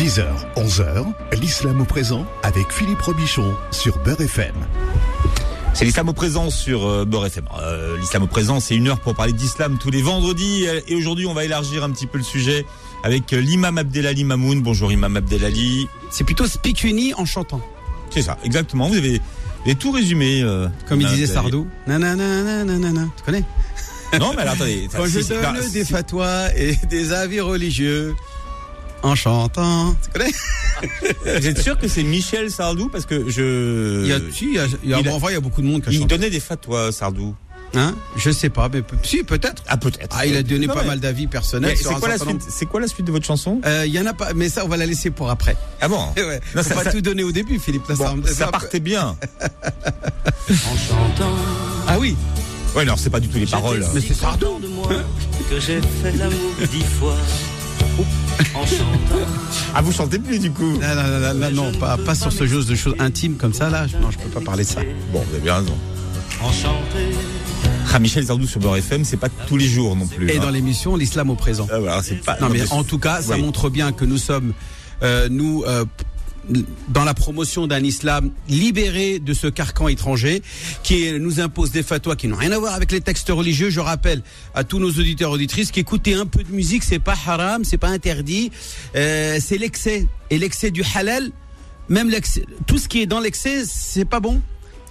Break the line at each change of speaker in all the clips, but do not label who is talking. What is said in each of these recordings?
10h, 11h, l'islam au présent avec Philippe Robichon sur Beurre FM.
C'est l'islam au présent sur euh, Beurre FM. Euh, l'islam au présent, c'est une heure pour parler d'islam tous les vendredis. Et aujourd'hui, on va élargir un petit peu le sujet avec euh, l'imam Abdelali Mamoun. Bonjour imam Abdelali.
C'est plutôt Spicuni en chantant.
C'est ça, exactement. Vous avez, vous avez tout résumé. euh,
Comme il disait
Abdelali.
Sardou. Nanana, nanana. Tu connais
Non, mais alors attendez.
Quand je donne des fatwas et des avis religieux en chantant. Tu connais?
Vous êtes sûr que c'est Michel Sardou? Parce que je.
Il y a, si, il y a, il y a,
il a-
bon, enfin, il y a beaucoup de monde qui a
Il
chanté.
donnait des fatwas, Sardou.
Hein? Je sais pas, mais si, peut-être.
Ah, peut-être.
Ah, il a donné
Non,
pas
mais-
mal d'avis personnels
C'est
un
quoi, la suite? c'est quoi la suite de votre chanson?
Euh, Il y en a pas, mais ça, on va la laisser pour après.
Ah bon?
Ouais.
Non,
Faut
ça-
pas
ça-
tout donner au début, Philippe. Là,
Bon,
ça,
partait bien.
Ah oui.
Ouais, alors c'est pas du tout les paroles.
Mais c'est Sardou.
de moi que j'ai fait l'amour dix fois en chantant.
Ah, vous chantez plus du coup.
Non, non, non, non, non, pas, pas sur ce genre de choses intimes comme ça, là. Non, je peux pas parler de ça.
Bon, vous avez bien raison.
Enchanté.
Ah, Michel Sardou sur Beurre FM, c'est pas tous les jours non plus.
Et
hein.
dans l'émission, l'islam au présent.
Ah, voilà, pas.
Non, mais en tout cas, ça
Oui.
montre bien que nous sommes, euh, nous, euh, dans la promotion d'un islam libéré de ce carcan étranger qui nous impose des fatwas qui n'ont rien à voir avec les textes religieux. Je rappelle à tous nos auditeurs auditrices qu'écouter un peu de musique, c'est pas haram, c'est pas interdit, euh, c'est l'excès. Et l'excès du halal, même tout ce qui est dans l'excès, c'est pas bon.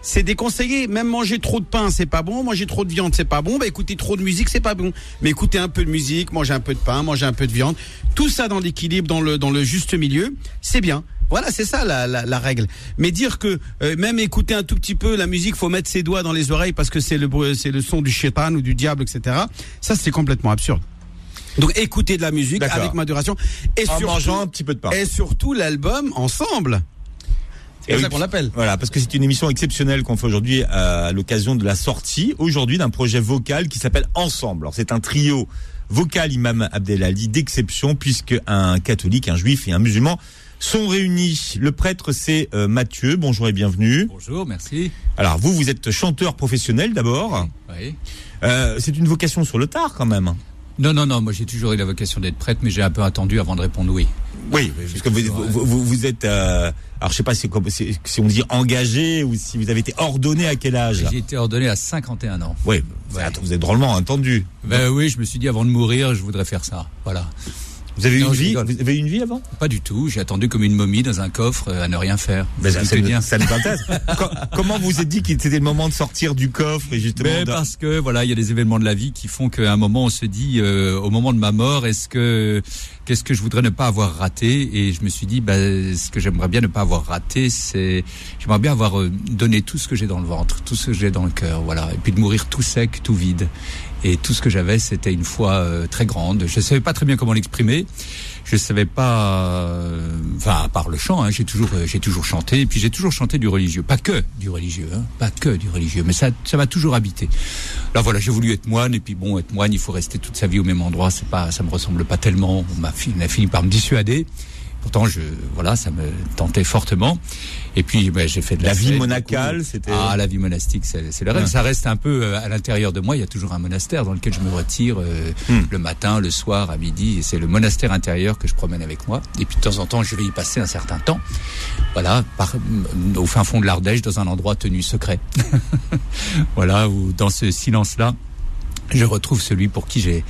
C'est déconseillé. Même manger trop de pain, c'est pas bon. Manger trop de viande, c'est pas bon. Bah, écouter trop de musique, c'est pas bon. Mais écouter un peu de musique, manger un peu de pain, manger un peu de viande, tout ça dans l'équilibre, dans le, dans le juste milieu, c'est bien. Voilà, c'est ça la, la, la règle. Mais dire que euh, même écouter un tout petit peu la musique, faut mettre ses doigts dans les oreilles parce que c'est le bruit- c'est le son du shaitan ou du diable, etc. Ça, c'est complètement absurde. Donc écoutez de la musique avec modération et
En
surtout,
mangeant un petit peu de pain.
et surtout l'album ensemble. C'est comme
oui,
ça qu'on l'appelle.
Voilà, parce que c'est une émission exceptionnelle qu'on fait aujourd'hui à l'occasion de la sortie aujourd'hui d'un projet vocal qui s'appelle Ensemble. Alors c'est un trio vocal Imam Abdelali d'exception puisque un catholique, un juif et un musulman sont réunis. Le prêtre c'est euh, Mathieu. Bonjour et bienvenue.
Bonjour, merci.
Alors vous vous êtes chanteur professionnel d'abord.
Oui.
Euh, c'est une vocation sur le tard quand même.
Non, non, non, moi j'ai toujours eu la vocation d'être prêtre, mais j'ai un peu attendu avant de répondre oui.
Oui, parce que vous, vous, vous- vous êtes euh, alors je sais pas si, si si on dit engagé ou si vous avez été ordonné à quel âge.
J'ai été ordonné à 51 ans.
Oui,
Ouais.
attends, vous êtes drôlement entendu.
Ben oui, je me suis dit avant de mourir, je voudrais faire ça. Voilà.
Vous avez eu une vie. Vous avez eu une vie avant?
Pas du tout. J'ai attendu comme une momie dans un coffre euh, à ne rien faire.
Ben, ça,
bien.
ça Comment vous êtes dit qu'il c'était le moment de sortir du coffre et justement
Mais parce que voilà, il y a des événements de la vie qui font qu'à un moment on se dit, euh, au moment de ma mort, est-ce que qu'est-ce que je voudrais ne pas avoir raté? Et je me suis dit, bah, ce que j'aimerais bien ne pas avoir raté, c'est j'aimerais bien avoir euh, donné tout ce que j'ai dans le ventre, tout ce que j'ai dans le cœur, voilà, et puis de mourir tout sec, tout vide. Et tout ce que j'avais, c'était une foi euh, très grande. Je savais pas très bien comment l'exprimer. Je savais pas, euh, enfin à part le chant, hein, j'ai toujours, euh, j'ai toujours chanté. Et puis j'ai toujours chanté du religieux, pas que du religieux, hein, pas que du religieux, mais ça, ça m'a toujours habité. Alors voilà, j'ai voulu être moine. Et puis bon, être moine, il faut rester toute sa vie au même endroit. C'est pas, ça me ressemble pas tellement. M'a on a fini par me dissuader. Pourtant, je, voilà, ça me tentait fortement. Et puis, ben, j'ai fait de la,
La vie monacale, c'était-
Ah, la vie monastique, c'est le rêve.
Ouais.
Ça reste un peu euh, à l'intérieur de moi. Il y a toujours un monastère dans lequel je me retire euh,
Hmm.
le matin, le soir, à midi. Et c'est le monastère intérieur que je promène avec moi. Et puis de temps en temps, je vais y passer un certain temps. Voilà, par, au fin fond de l'Ardèche, dans un endroit tenu secret. voilà, où dans ce silence-là, je retrouve celui pour qui j'ai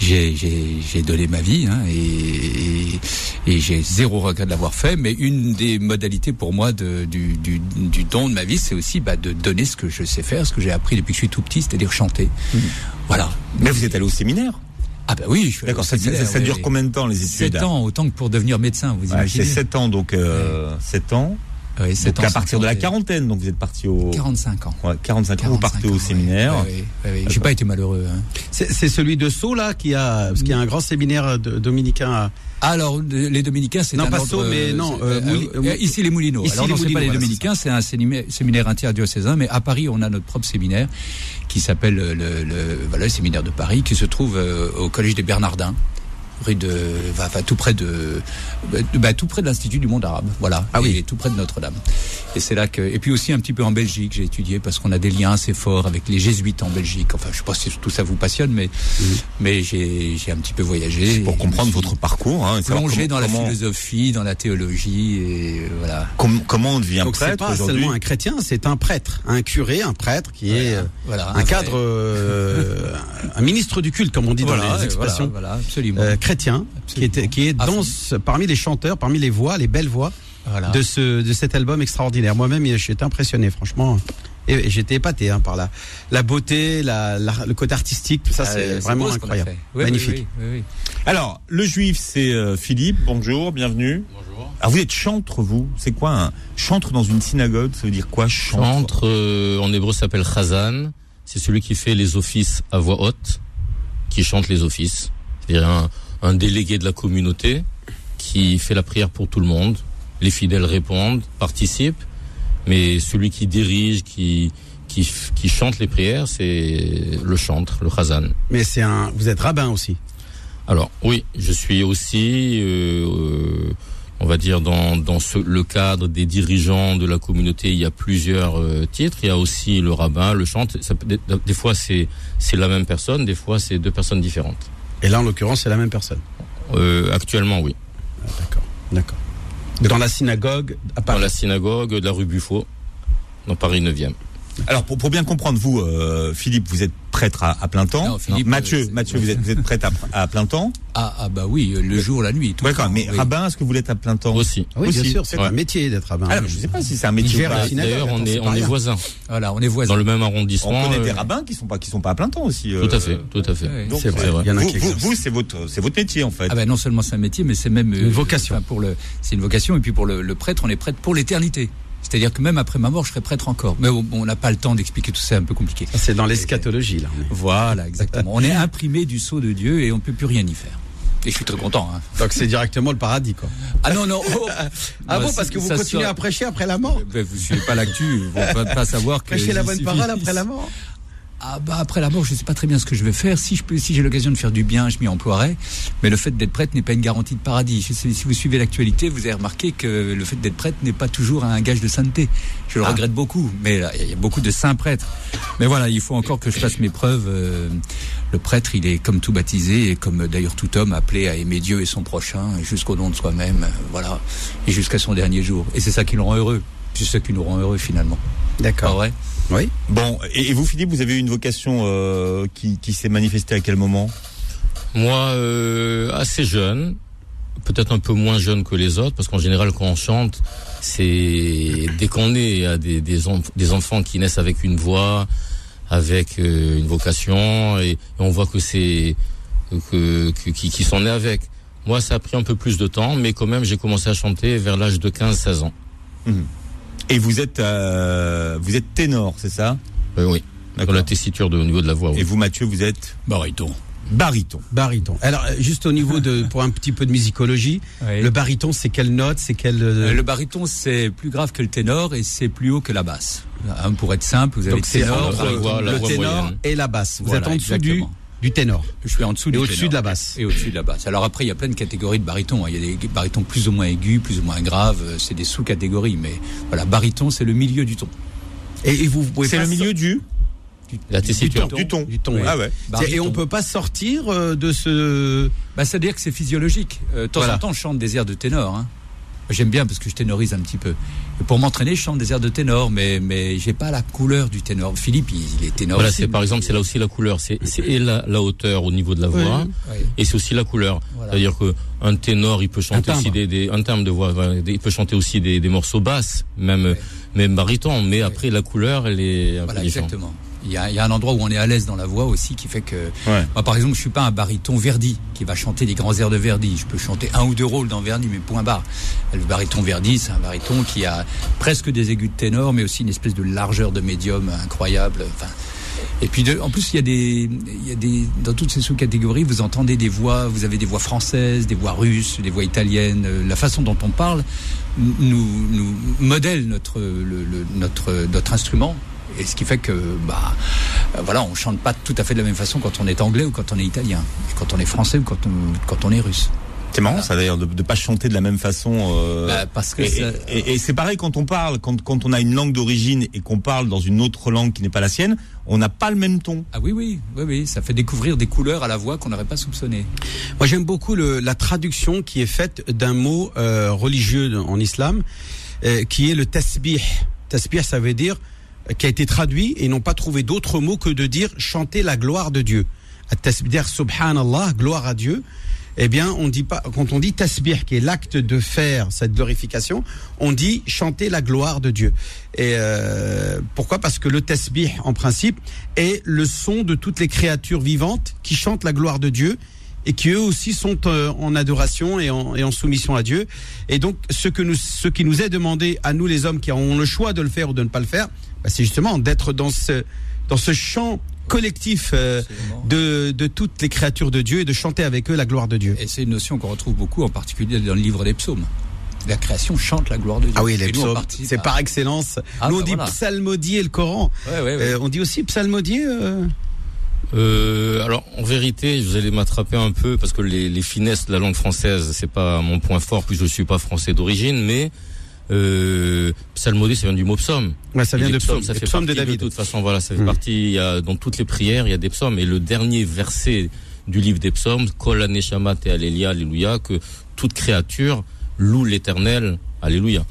j'ai j'ai j'ai donné ma vie hein, et, et, et j'ai zéro regret de l'avoir fait. Mais une des modalités pour moi de, du, du, du don de ma vie, c'est aussi bah, de donner ce que je sais faire, ce que j'ai appris depuis que je suis tout petit, c'est-à-dire chanter. Voilà.
Mais vous êtes allé au séminaire?
Ah ben oui, je suis allé
D'accord, ça, ça- ça
oui.
dure combien de temps les études
Sept ans, autant que pour devenir médecin, vous
Ouais,
imaginez
C'est 7 ans, donc euh, 7 ans.
Oui,
Donc à partir de la quarantaine, donc vous êtes parti au
45 ans.
ouais, 45 ans, vous
45
partez
ans,
au séminaire.
Oui, oui, oui, oui. J'ai pas été malheureux. Hein.
C'est celui de Sceaux là qui a parce qu'il y a un grand séminaire de- dominicain. à-
Alors, le- les Dominicains, c'est
Non,
un
pas
ordre,
Sceaux, mais
euh,
non, euh,
euh,
Mouli-
euh, ici les Moulineaux.
Ici,
Alors
les
non, c'est pas
Moulineaux,
les
voilà,
Dominicains, c'est un séminaire, séminaire interdiocésain, mais à Paris, on a notre propre séminaire qui s'appelle le, le, le- voilà, le séminaire de Paris, qui se trouve euh, au collège des Bernardins. Rue de, va, va tout près de, bah, tout près de l'Institut du Monde Arabe, voilà,
Ah oui.
et tout près de Notre-Dame. Et c'est là que, et puis aussi un petit peu en Belgique, j'ai étudié parce qu'on a des liens assez forts avec les jésuites en Belgique. Enfin, je sais pas si tout ça vous passionne, mais, mais j'ai, j'ai un petit peu voyagé.
Pour comprendre votre parcours, hein,
plongé
comment-
dans la
comment-
philosophie, dans la théologie, et voilà.
com- comment on devient
Donc c'est
prêtre
pas
aujourd'hui
seulement un chrétien, c'est un prêtre, un curé, un prêtre qui est euh,
Voilà,
un, cadre, euh, un ministre du culte, comme on dit dans
Voilà,
les expressions
Voilà, voilà, absolument.
euh, chrétien, qui est, qui est dans ce- parmi les chanteurs, parmi les voix, les belles voix
Voilà.
de ce de cet album extraordinaire. Moi-même, j'étais impressionné, franchement. Et j'étais épaté hein, par la, la beauté, la, la- le côté artistique, tout ça,
Ah,
c'est vraiment incroyable.
Oui,
Magnifique.
oui, oui, oui.
Alors, le juif, c'est euh, Philippe. Bonjour, bienvenue.
Bonjour.
Alors, vous êtes chantre, vous C'est quoi un chantre dans une synagogue? Ça veut dire quoi, chantre?
Chantre, euh, en hébreu, ça s'appelle Chazan. C'est celui qui fait les offices à voix haute, qui chante les offices. C'est-à-dire un, un délégué de la communauté qui fait la prière pour tout le monde. Les fidèles répondent, participent, mais celui qui dirige, qui qui, qui chante les prières, c'est le chantre, le Chazan.
Mais c'est un, vous êtes rabbin aussi.
Alors oui, je suis aussi, euh, euh, on va dire dans dans ce, le cadre des dirigeants de la communauté, il y a plusieurs euh, titres. Il y a aussi le rabbin, le. Ça peut, des, des fois c'est c'est la même personne, des fois c'est deux personnes différentes.
Et là, en l'occurrence, c'est la même personne.
Euh, actuellement, oui.
Ah, D'accord, d'accord. Dans la synagogue à
Dans
Paris.
la synagogue de la rue Buffo, dans Paris 9e.
Alors, pour, pour bien comprendre, vous, euh, Philippe, vous êtes prêtre à, à plein temps.
Non, Philippe,
Mathieu,
euh,
Mathieu, vous êtes, vous êtes prêtre à, à plein temps.
Ah, ah bah oui, le jour, la nuit. Tout
D'accord,
temps,
mais
oui.
rabbin, est-ce que vous l'êtes à plein temps
Aussi.
Ah oui, bien
aussi,
sûr, c'est
ouais.
un métier d'être rabbin.
Ah, je sais pas si c'est un métier ou pas.
D'ailleurs, on est on est voisins
Voilà, on est voisins.
dans le même
On
arrondissement.
connaît des
euh,
rabbins qui sont pas qui sont pas à plein temps aussi.
Tout
euh,
à fait, tout à fait.
Ouais.
donc,
C'est vrai,
euh,
il y en a
vous, c'est votre c'est votre métier en fait.
Ah ben non seulement c'est un métier, mais c'est même euh,
Une vocation.
enfin, pour le, c'est une vocation et puis pour le, le prêtre, on est prêtre pour l'éternité. C'est-à-dire que même après ma mort, je serai prêtre encore. Mais on on n'a pas le temps d'expliquer tout ça, c'est un peu compliqué.
C'est dans l'eschatologie, là.
Voilà, exactement. on est imprimé du sceau de Dieu et on peut plus rien y faire. Et je suis très content. Hein.
Donc c'est directement le paradis, quoi.
Ah non non. oh.
Ah
Non,
bon, parce que vous continuez à prêcher après la mort
Ben, vous suivez pas l'actu, vous ne pas, pas savoir que
Cacher la bonne
suffit-
parole après la mort
Ah bah après la mort, je sais pas très bien ce que je vais faire. Si je peux, si j'ai l'occasion de faire du bien, je m'y emploierai. Mais le fait d'être prêtre n'est pas une garantie de paradis. Si vous suivez l'actualité, vous avez remarqué que le fait d'être prêtre n'est pas toujours un gage de sainteté. Je le
Ah.
regrette beaucoup, mais il y a beaucoup de saints prêtres. Mais voilà, il faut encore que je fasse mes preuves. Euh, Le prêtre, il est comme tout baptisé et comme d'ailleurs tout homme appelé à aimer Dieu et son prochain jusqu'au don de soi-même, euh, voilà, et jusqu'à son dernier jour. Et c'est ça qui le rend heureux. C'est ça qui nous rend heureux finalement.
D'accord. Oui.
Bon, et, et vous Philippe, vous avez eu une vocation euh, qui, qui s'est manifestée à quel moment?
Moi, euh, assez jeune, peut-être un peu moins jeune que les autres, parce qu'en général, quand on chante, c'est dès qu'on est à des, des, en- des enfants qui naissent avec une voix, avec euh, une vocation, et, et on voit que c'est que, que- qui, qui sont nés avec. Moi, ça a pris un peu plus de temps, mais quand même, j'ai commencé à chanter vers l'âge de 15-16 ans.
Et vous êtes euh, vous êtes ténor, c'est ça?
Euh, oui,
D'accord.
dans la tessiture de, au niveau de la voix. oui.
Et vous Mathieu, vous êtes?
Bariton.
baryton.
Baryton. Alors, euh, juste au niveau de, pour un petit peu de musicologie,
Oui.
le baryton, c'est quelle note, c'est quelle. euh,
Euh, le baryton, c'est plus grave que le ténor et c'est plus haut que la basse. Hein, pour être simple, vous avez
donc
le
c'est
ténor,
entre
la voix- la
le ténor et la basse. Vous
Voilà,
êtes en dessous du,
exactement.
du ténor
je suis en dessous
et
du
au-dessus
ténor.
de la basse.
Et au-dessus de la basse. Alors après, il y a plein de catégories de barytons. hein. Il y a des barytons plus ou moins aigus, plus ou moins graves. euh, C'est des sous-catégories. Mais voilà, baryton, c'est le milieu du ton.
Et, et vous, vous pouvez
C'est le milieu du
Du,
La
du-
tessiture.
du
du ton.
du ton.
Oui.
Ah ouais.
Et on
Baryton.
peut pas sortir euh, de ce.
Bah, c'est-à-dire que c'est physiologique. Euh, de temps
Voilà.
en temps, je chante des airs de ténor. Hein. J'aime bien parce que je ténorise un petit peu. Pour m'entraîner, je chante des airs de ténor, mais mais j'ai pas la couleur du ténor. Philippe, il, il est ténor.
Voilà, c'est par exemple, c'est là aussi la couleur. C'est la, la hauteur au niveau de la voix, et c'est aussi la couleur.
Voilà.
C'est-à-dire que un ténor, il peut chanter aussi des, des un terme de voix, il peut chanter aussi des, des morceaux basses, même même baryton. Mais après, la couleur, elle est
Voilà, exactement. Il y, a, il y a un endroit où on est à l'aise dans la voix aussi qui fait que,
Ouais.
moi, par exemple, je suis pas un baryton Verdi qui va chanter les grands airs de Verdi. Je peux chanter un ou deux rôles dans Verdi, mais point barre. Le baryton Verdi, c'est un baryton qui a presque des aigus de ténor, mais aussi une espèce de largeur de médium incroyable. Enfin, et puis, de- en plus, il y a des, il y a des, dans toutes ces sous-catégories, vous entendez des voix, vous avez des voix françaises, des voix russes, des voix italiennes. Euh, La façon dont on parle nous, nous modèle notre, le, le- notre, notre instrument Et ce qui fait que, bah, euh, voilà, on chante pas tout à fait de la même façon quand on est anglais ou quand on est italien, et quand on est français ou quand on, quand on est russe.
C'est marrant ça d'ailleurs de ne pas chanter de la même façon. euh,
Bah, parce que
et,
ça-
et- et c'est pareil quand on parle, quand, quand on a une langue d'origine et qu'on parle dans une autre langue qui n'est pas la sienne, on n'a pas le même ton.
Ah oui, oui, oui, oui, ça fait découvrir des couleurs à la voix qu'on n'aurait pas soupçonné.
Moi, j'aime beaucoup le- la traduction qui est faite d'un mot euh, religieux en islam, euh, qui est le tasbih. Tasbih, ça veut dire euh, qui a été traduit et n'ont pas trouvé d'autre mot que de dire chanter la gloire de Dieu. At-tasbih, subhanallah, gloire à Dieu. Eh bien, on dit pas quand on dit tasbih, qui est l'acte de faire cette glorification, on dit chanter la gloire de Dieu. Et euh, pourquoi? Parce que le tasbih, en principe, est le son de toutes les créatures vivantes qui chantent la gloire de Dieu et qui eux aussi sont euh, en adoration et en, soumission à Dieu. Et donc, ce, que nous, ce qui nous est demandé à nous les hommes qui avons le choix de le faire ou de ne pas le faire, bah, c'est justement d'être dans ce, dans ce chant collectif euh, de, de toutes les créatures de Dieu et de chanter avec eux la gloire de Dieu.
Et c'est une notion qu'on retrouve beaucoup, en particulier dans le livre des psaumes. La création chante la gloire de Dieu.
Ah oui, les psaumes, c'est
à-
par excellence.
Ah,
nous, on
bah
dit
voilà.
psalmodier le Coran.
Ouais, ouais, ouais.
Euh, on dit aussi psalmodier. euh,
Euh, alors en vérité, vous allez m'attraper un peu parce que les, les finesses de la langue française, c'est pas mon point fort, puis je suis pas français d'origine, mais euh, psalmodie, ça vient du mot psaume.
ouais, ça vient de
psaumes,
psaume,
ça
les
fait
psaumes de David.
De toute façon, voilà, ça fait
Mm.
partie. Il y a dans toutes les prières, il y a des psaumes. Et le dernier verset du livre des psaumes, Kol Neshamat et Alléluia, Alléluia, que toute créature loue l'Éternel, Alléluia.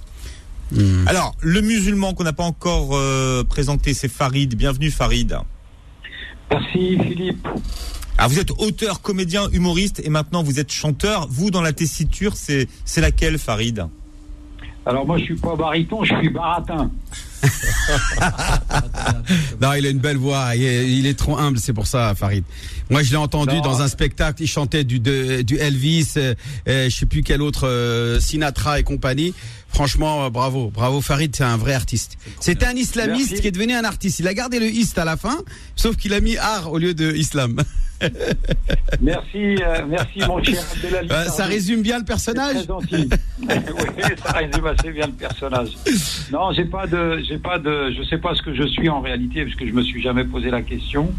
Mm.
Alors, le musulman qu'on n'a pas encore euh, présenté, c'est Farid. Bienvenue Farid.
Merci Philippe.
Alors vous êtes auteur, comédien, humoriste et maintenant vous êtes chanteur. Vous dans la tessiture, c'est c'est laquelle Farid?
Alors moi je suis pas baryton, je suis baratin.
Non, il a une belle voix. Il est, il est trop humble, c'est pour ça, Farid. Moi, je l'ai entendu
Non.
dans un spectacle. Il chantait du, de- du Elvis, euh, euh, je sais plus quel autre, euh, Sinatra et compagnie. Franchement, euh, bravo, bravo, Farid. C'est un vrai artiste. C'était un islamiste
Merci.
qui est devenu un artiste. Il a gardé le ist à la fin, sauf qu'il a mis art au lieu de islam.
Merci, euh, merci mon cher Abdelali.
Euh, ça résume bien le
C'est
personnage.
Très gentil. oui, ça résume assez bien le personnage. Non, j'ai pas de, j'ai pas de, je sais pas ce que je suis en réalité parce que je me suis jamais posé la question.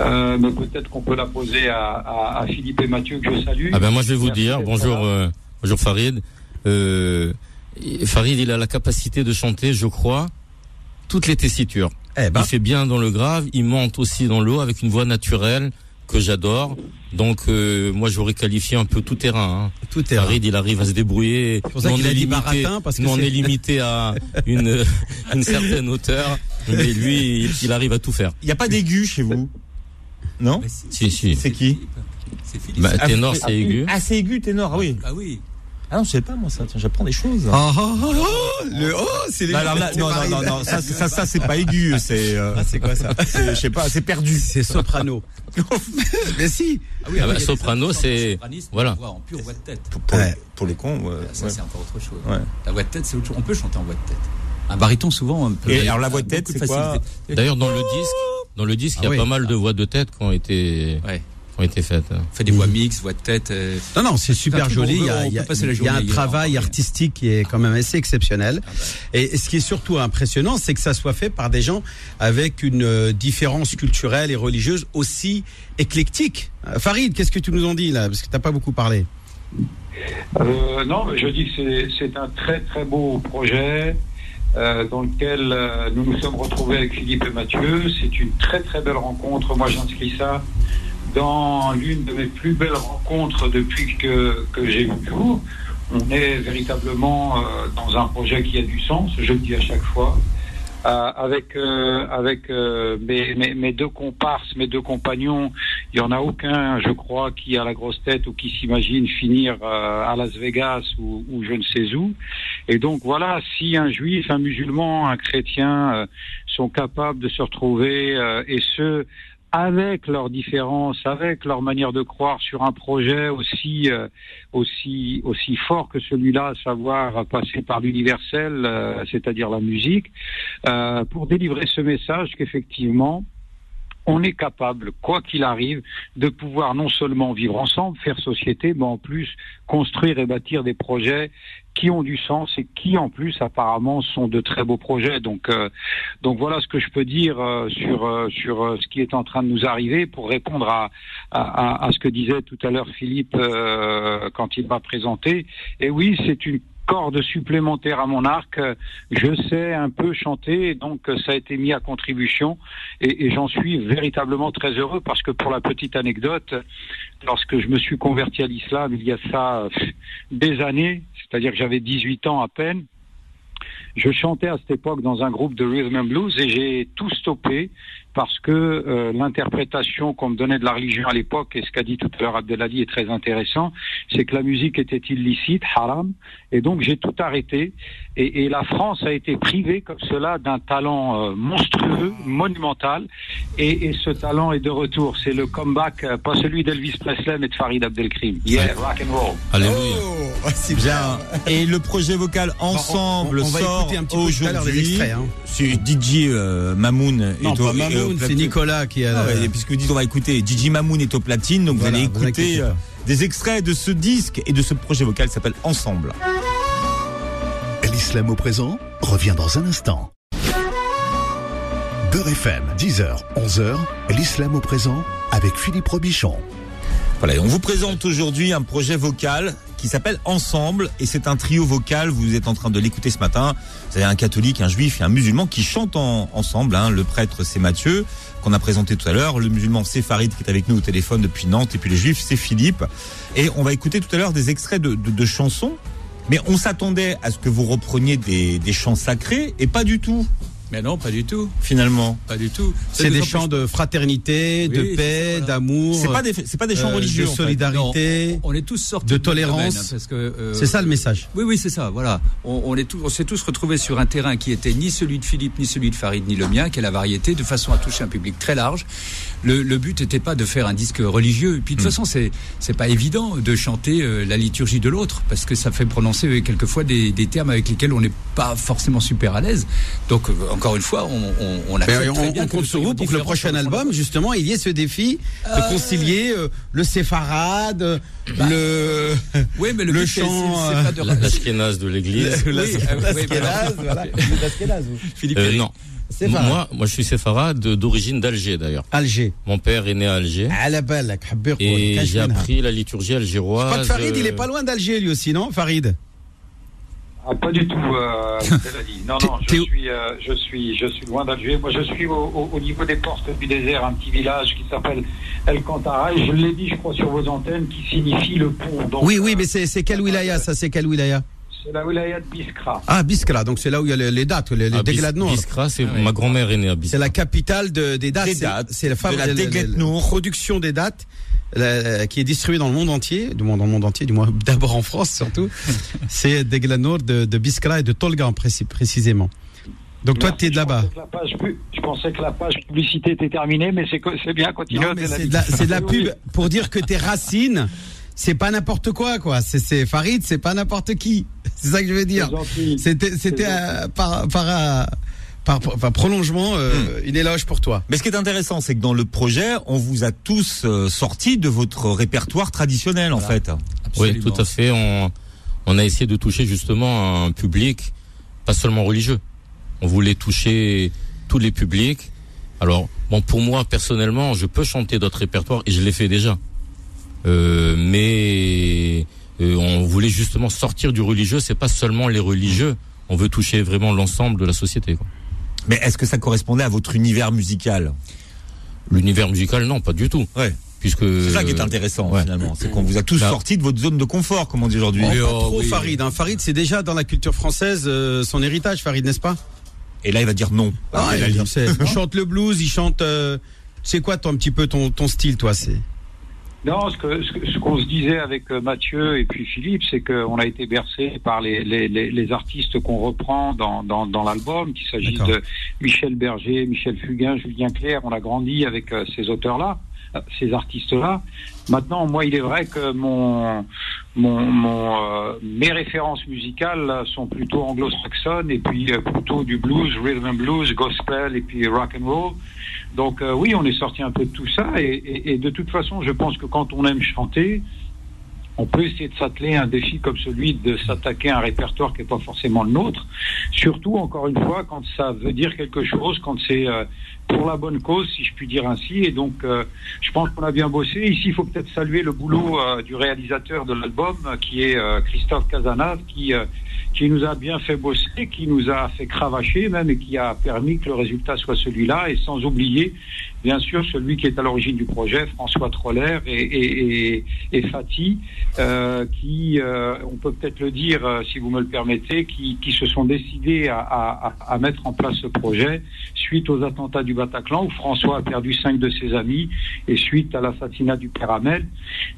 Euh, mais peut-être qu'on peut la poser à, à, à Philippe et Mathieu que je salue.
Ah ben moi je vais vous
Merci
dire bonjour euh, bonjour Farid. Euh, Farid il a la capacité de chanter je crois toutes les tessitures.
Eh ben,
Il fait bien dans le grave, il monte aussi dans le haut avec une voix naturelle que j'adore. Donc euh, moi j'aurais qualifié un peu tout terrain. Hein.
tout est
Farid il arrive à se débrouiller.
pour ça
Nous, on
qu'il a
est
dit
limité-
baratin, parce que
nous, on
c'est-
est limité à une une certaine hauteur, mais lui il, il arrive à tout faire.
Il n'y a pas d'aigu chez vous? Non?
Si,
Si.
C'est qui?
C'est Philippe.
Bah,
Ah,
ténor
ah,
c'est aigu.
Ah c'est aigu, ténor, ah oui.
Ah oui.
Ah non, je sais pas moi ça, tiens, j'apprends des choses.
Oh, oh, oh, oh, le oh, c'est les.
Non, alors là,
c'est
non, non, non, non, ça, ça, ça, c'est pas aigu, c'est. euh,
Ah, c'est quoi ça
Je sais pas, c'est perdu.
C'est soprano. Mais si.
Ah oui,
Ah bah, soprano, c'est- voilà.
en pure voix de tête.
Pour, pour,
Ouais.
pour les cons. ouais,
Ça,
ouais.
c'est encore autre chose.
Ouais.
La voix de tête, c'est autre chose. On peut chanter en voix de tête. Un baryton, souvent, on peut.
Et alors, la voix de tête, c'est quoi
facilité.
D'ailleurs dans le disque, dans le disque il y a
Ah oui.
pas mal de voix de tête qui ont été
Ouais.
Ont été faites.
On fait des voix mixtes, voix de tête. euh,
Non, non, c'est super joli. Il y a, y y un travail artistique qui est quand même assez exceptionnel.
ah bah.
Et ce qui est surtout impressionnant, c'est que ça soit fait par des gens avec une euh, différence culturelle et religieuse aussi éclectique. Euh, Farid, qu'est-ce que tu nous en dis là? Parce que t'as pas beaucoup parlé.
Euh, non, je dis que c'est- c'est un très très beau projet euh, dans lequel euh, nous nous sommes retrouvés avec Philippe et Mathieu. C'est une très très belle rencontre. Moi, j'inscris ça dans l'une de mes plus belles rencontres depuis que, que j'ai vu jour. On est véritablement euh, dans un projet qui a du sens, je le dis à chaque fois. Euh, avec euh, avec euh, mes, mes, mes deux comparses, mes deux compagnons, il y en a aucun, je crois, qui a la grosse tête ou qui s'imagine finir euh, à Las Vegas ou, ou je ne sais où. Et donc voilà, si un juif, un musulman, un chrétien euh, sont capables de se retrouver et ce avec leurs différences, avec leur manière de croire sur un projet aussi euh, aussi aussi fort que celui-là, à savoir passer par l'universel, euh, c'est-à-dire la musique, euh, pour délivrer ce message qu'effectivement on est capable, quoi qu'il arrive, de pouvoir non seulement vivre ensemble, faire société, mais en plus construire et bâtir des projets qui ont du sens et qui en plus apparemment sont de très beaux projets. Donc, euh, donc voilà ce que je peux dire euh, sur euh, sur euh, ce qui est en train de nous arriver pour répondre à à, à ce que disait tout à l'heure Philippe euh, quand il m'a présenté. Et oui, c'est une corde supplémentaire à mon arc. Je sais un peu chanter, donc ça a été mis à contribution, et, et j'en suis véritablement très heureux parce que pour la petite anecdote, lorsque je me suis converti à l'islam il y a ça euh, des années, c'est-à-dire que j'avais 18 ans à peine, je chantais à cette époque dans un groupe de rhythm and blues et j'ai tout stoppé parce que euh, l'interprétation qu'on me donnait de la religion à l'époque et ce qu'a dit tout à l'heure Abdelali est très intéressant, c'est que la musique était illicite, haram, et donc j'ai tout arrêté. Et, et la France a été privée comme cela d'un talent euh, monstrueux, monumental, et, et ce talent est de retour. C'est le comeback, euh, pas celui d'Elvis Presley mais de Farid Abdelkrim. Yeah, rock and roll.
Alléluia.
Oh, c'est
Bien. Et le projet vocal Ensemble
on- on va
sort aujourd'hui.
hein.
C'est DJ euh, Mamoun.
Non,
est au-
pas Mamoun, c'est. Nicolas qui a.
Ah ouais, puisque vous dites on va écouter DJ Mamoun est au platine, donc
Voilà,
vous allez écouter des extraits de ce disque et de ce projet vocal qui s'appelle Ensemble.
L'islam au présent revient dans un instant. Beurre FM, 10h, 11h, l'islam au présent avec Philippe Robichon.
Voilà, et on vous présente aujourd'hui un projet vocal qui s'appelle Ensemble et c'est un trio vocal. Vous êtes en train de l'écouter ce matin. Vous avez un catholique, un juif et un musulman qui chantent en- ensemble. hein. Le prêtre c'est Mathieu qu'on a présenté tout à l'heure. Le musulman c'est Farid qui est avec nous au téléphone depuis Nantes et puis le juif c'est Philippe. Et on va écouter tout à l'heure des extraits de, chansons. Mais on s'attendait à ce que vous repreniez des chants sacrés et pas du tout
Mais non, pas du tout.
finalement.
Pas du tout.
C'est des chants de fraternité, de paix,
voilà.
d'amour,
C'est pas des c'est pas des chants
euh,
religieux.
de solidarité.
On est tous sortis
de tolérance.
domaine, hein, parce euh,
C'est ça le message.
Oui, oui, c'est ça. Voilà. On, on est tous, on s'est tous retrouvés sur un terrain qui était ni celui de Philippe, ni celui de Farid, ni le mien, qui est la variété, de façon à toucher un public très large. Le, le but n'était pas de faire un disque religieux. Et puis de toute façon, c'est c'est pas évident de chanter euh, la liturgie de l'autre, parce que ça fait prononcer euh, quelquefois des, des termes avec lesquels on n'est pas forcément super à l'aise. Donc euh, encore une fois, on, on, on
Mais
accepte
on,
très bien
on compte sur vous pour que le prochain album, justement, il y ait ce défi de concilier euh, le séfarade, euh, le
Oui, mais le,
Le chant,
c'est c'est pas de
L'ashkénaze de l'église.
Oui, euh,
voilà.
Philippe
Euh, non. Moi, moi, je suis séfarade d'origine d'Alger d'ailleurs.
Alger.
Mon père est né à Alger.
Ah,
Et j'ai appris la liturgie algéroise.
Farid, il est
euh,
pas loin d'Alger lui aussi, non, Farid?
Ah, Pas du tout, euh, Non, non, euh, je suis, je suis, loin d'Alger. Moi, je suis au, niveau des portes du désert, un petit village qui s'appelle El Kantara. Je l'ai dit, je crois, sur vos antennes, qui signifie le pont.
Oui, oui, mais euh, c'est quel wilaya ça C'est quel wilaya
c'est la wilaya de Biskra.
Ah, Biskra, donc c'est là où il y a les, les dates, les, les
Bis-
Nour.
Biskra, c'est
Ah oui.
ma grand-mère est née à
C'est
Biskra.
la capitale de- des dates. C'est-
dates,
C'est la,
de la
production des dates la- qui est distribuée dans le monde entier, du moins dans le monde entier, du moins d'abord en France surtout. c'est Degla Nour de, de Biskra et de Tolga précis- précisément. Donc toi, tu es de là-bas.
Je pensais que la page publicité était terminée, mais c'est c'est bien, Abdelali.
c'est de la, c'est de la pub pour dire que tes racines, c'est pas n'importe quoi, quoi. C'est, c'est Farid, c'est pas n'importe qui. C'est ça que je veux dire. C'était, c'était par, par, par, par prolongement euh, une éloge pour toi.
Mais ce qui est intéressant, c'est que dans le projet, on vous a tous euh, sortis de votre répertoire traditionnel, en fait.
Oui, tout à fait. On, on a essayé de toucher justement un public, pas seulement religieux. On voulait toucher tous les publics. Alors, bon, pour moi, personnellement, je peux chanter d'autres répertoires et je l'ai fait déjà. Euh, mais on voulait justement sortir du religieux. C'est pas seulement les religieux. On veut toucher vraiment l'ensemble de la société. quoi.
Mais est-ce que ça correspondait à votre univers musical?
L'univers musical, non, pas du tout.
Ouais.
Puisque
C'est ça qui est intéressant,
ouais.
finalement. C'est qu'on vous a tous
Bah.
sortis de votre zone de confort, comme on dit aujourd'hui.
Pas
oh,
trop
oui.
Farid. Hein. Farid, c'est déjà dans la culture française euh, son héritage, Farid, n'est-ce pas?
Et là, il va dire non.
Ah,
Il va
il,
dire-
sait. il chante le blues, il chante. euh, c'est quoi, toi, un petit peu ton, ton style, toi C'est
Non, ce que ce ce qu'on se disait avec euh, Mathieu et puis Philippe, c'est qu'on a été bercé par les, les, les, les artistes qu'on reprend dans, dans, dans l'album, qu'il s'agisse de Michel Berger, Michel Fugain, Julien Clerc. On a grandi avec euh, ces auteurs-là, ces artistes-là. Maintenant, moi, il est vrai que mon euh, mes références musicales sont plutôt anglo-saxonnes et puis euh, plutôt du blues, rhythm and blues, gospel et puis rock and roll. Donc euh, oui, on est sorti un peu de tout ça et, de toute façon, je pense que quand on aime chanter, on peut essayer de s'atteler à un défi comme celui de s'attaquer à un répertoire qui n'est pas forcément le nôtre. Surtout, encore une fois, quand ça veut dire quelque chose, quand c'est pour la bonne cause, si je puis dire ainsi. Et donc, euh, je pense qu'on a bien bossé. Ici, il faut peut-être saluer le boulot euh, du réalisateur de l'album, euh, qui est Christophe Casanave, qui qui nous a bien fait bosser, qui nous a fait cravacher même, et qui a permis que le résultat soit celui-là. Et sans oublier, bien sûr, celui qui est à l'origine du projet, François Troller et, et, Fatih, qui, on peut peut-être le dire, si vous me le permettez, qui, qui se sont décidés à, à- à mettre en place ce projet suite aux attentats du Où François a perdu cinq de ses amis, et suite à l'assassinat du père Hamel.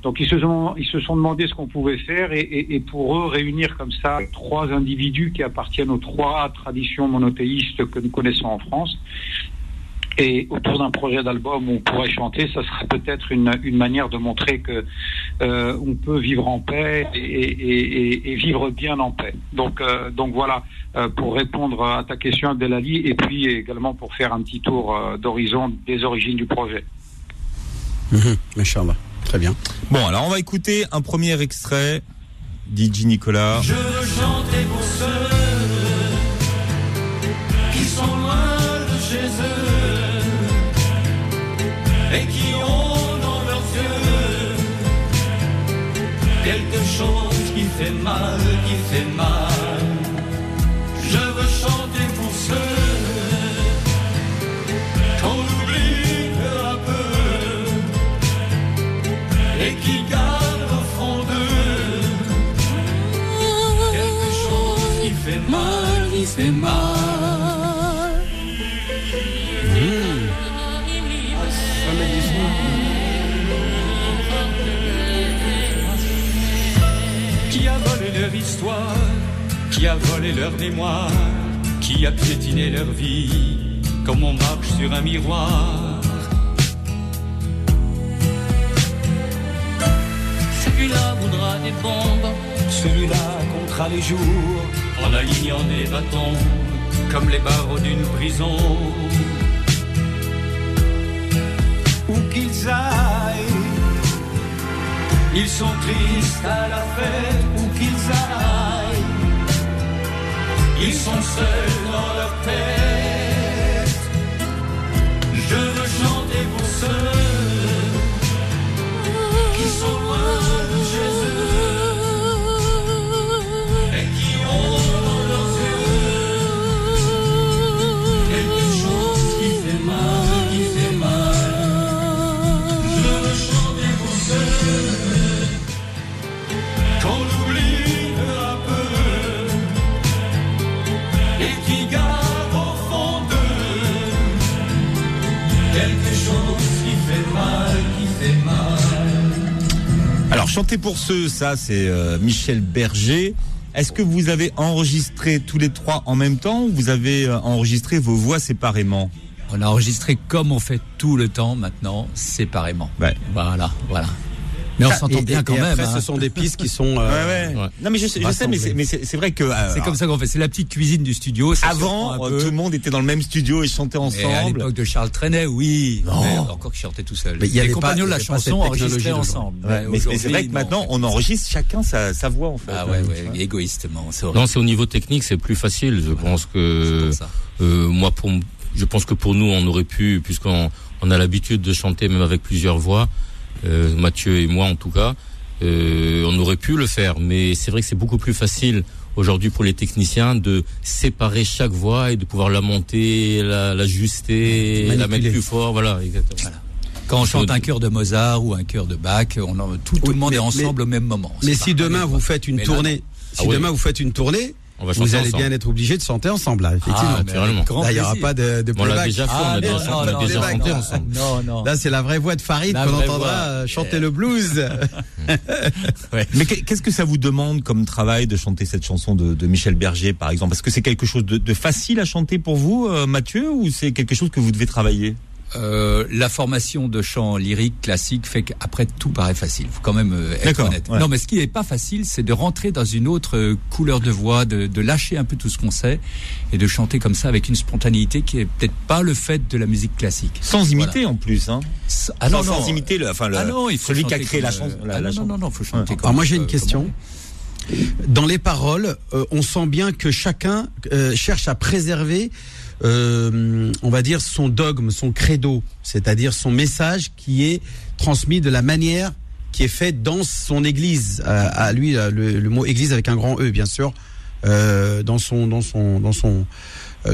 Donc ils se sont, ils se sont demandé ce qu'on pouvait faire, et pour eux, réunir comme ça trois individus qui appartiennent aux trois traditions monothéistes que nous connaissons en France, et autour d'un projet d'album où on pourrait chanter, ça serait peut-être une, une manière de montrer que euh, on peut vivre en paix et, et- et- et vivre bien en paix. Donc, euh, donc voilà, euh, pour répondre à ta question, Abdelali, et puis également pour faire un petit tour euh, d'horizon des origines du projet.
Mhm, Machallah. Très bien.
Bon, alors on va écouter un premier extrait. DJ Nicolas.
Je veux chanter pour ceux et qui ont dans leurs yeux quelque chose qui fait mal, qui fait mal. Je veux chanter pour ceux qu'on oublie peu à peu et qui gardent au fond d'eux quelque chose qui fait mal, qui fait mal. Qui a volé leur mémoire, qui a piétiné leur vie, comme on marche sur un miroir. Celui-là voudra des bombes, celui-là comptera les jours, en alignant des bâtons, comme les barreaux d'une prison. Où qu'ils aillent, ils sont tristes à la fête, où qu'ils aillent, ils sont seuls dans leur tête. Je veux chanter pour ceux qui sont loin quelque chose qui fait mal, qui fait mal.
Alors, chanter pour ceux, ça, c'est euh, Michel Berger. Est-ce que vous avez enregistré tous les trois en même temps ou vous avez euh, enregistré vos voix séparément?
On a enregistré comme on fait tout le temps maintenant, séparément.
Ouais.
Voilà, voilà. Mais on s'entend bien
et-
quand
et
même.
Après,
hein.
ce sont des pistes qui sont. euh,
Ouais.
Non, mais je, sais- je sais, mais c'est- mais c'est c'est vrai que euh,
C'est comme ça qu'on fait. C'est la petite cuisine du studio. ça
avant, euh, tout le monde était dans le même studio et chantait
Et à
ensemble.
l'époque de Charles Trenet, oui.
Non.
Mais encore qu'il chantait tout seul.
Mais il y avait
Les compagnons de la chanson enregistraient ensemble.
Ouais, mais mais c'est vrai que
non.
maintenant, on enregistre chacun sa, sa voix en fait.
Ah ouais, ouais, égoïstement.
Non, c'est au niveau technique, c'est plus facile. Je pense que euh, moi, pour, je pense que pour nous, on aurait pu, puisqu'on on a l'habitude de chanter même avec plusieurs voix, euh, Mathieu et moi en tout cas, euh, on aurait pu le faire. Mais c'est vrai que c'est beaucoup plus facile aujourd'hui pour les techniciens de séparer chaque voix et de pouvoir la monter, la- l'ajuster, la,
Manipuler.
mettre plus fort. Voilà, exactement.
Voilà. Quand on chante un chœur de Mozart ou un chœur de Bach, on en- tout, tout
Oui,
le monde
mais-
est ensemble au même moment.
Mais si
pas
demain vous faites une tournée, si
Ah
demain vous faites une tournée,
On va
vous allez
ensemble.
bien être obligé de chanter ensemble là, effectivement.
Ah,
naturellement.
Là, il n'y aura pas de, de
On l'a déjà fait, on
Ah, non,
déjà,
non,
on a
non,
déjà
non,
chanté ensemble.
Non, non.
Là, c'est la vraie voix de Farid qu'on entendra
voix.
euh, chanter
Yeah.
le blues.
Mais qu'est- qu'est-ce que ça vous demande comme travail de chanter cette chanson de, de Michel Berger, par exemple? Est-ce que c'est quelque chose de, de facile à chanter pour vous, euh, Mathieu, ou c'est quelque chose que vous devez travailler?
Euh, la formation de chant lyrique classique fait qu'après tout paraît facile. Faut quand même euh, être
D'accord,
honnête.
ouais.
Non, mais ce qui n'est pas facile, c'est de rentrer dans une autre euh, couleur de voix, de, de lâcher un peu tout ce qu'on sait et de chanter comme ça avec une spontanéité qui est peut-être pas le fait de la musique classique.
Sans imiter en plus, hein. Ah non, sans imiter le, enfin le,
Ah non, il faut
celui qui a créé la chanson.
ah non, non, non, faut chanter
Ouais.
comme.
Alors moi j'ai une
euh,
question. Dans les paroles, euh, on sent bien que chacun euh, cherche à préserver, euh, on va dire, son dogme, son credo, c'est-à-dire son message qui est transmis de la manière qui est faite dans son église, à, à lui euh, le, le mot église avec un grand E bien sûr, euh, dans son dans son dans son euh,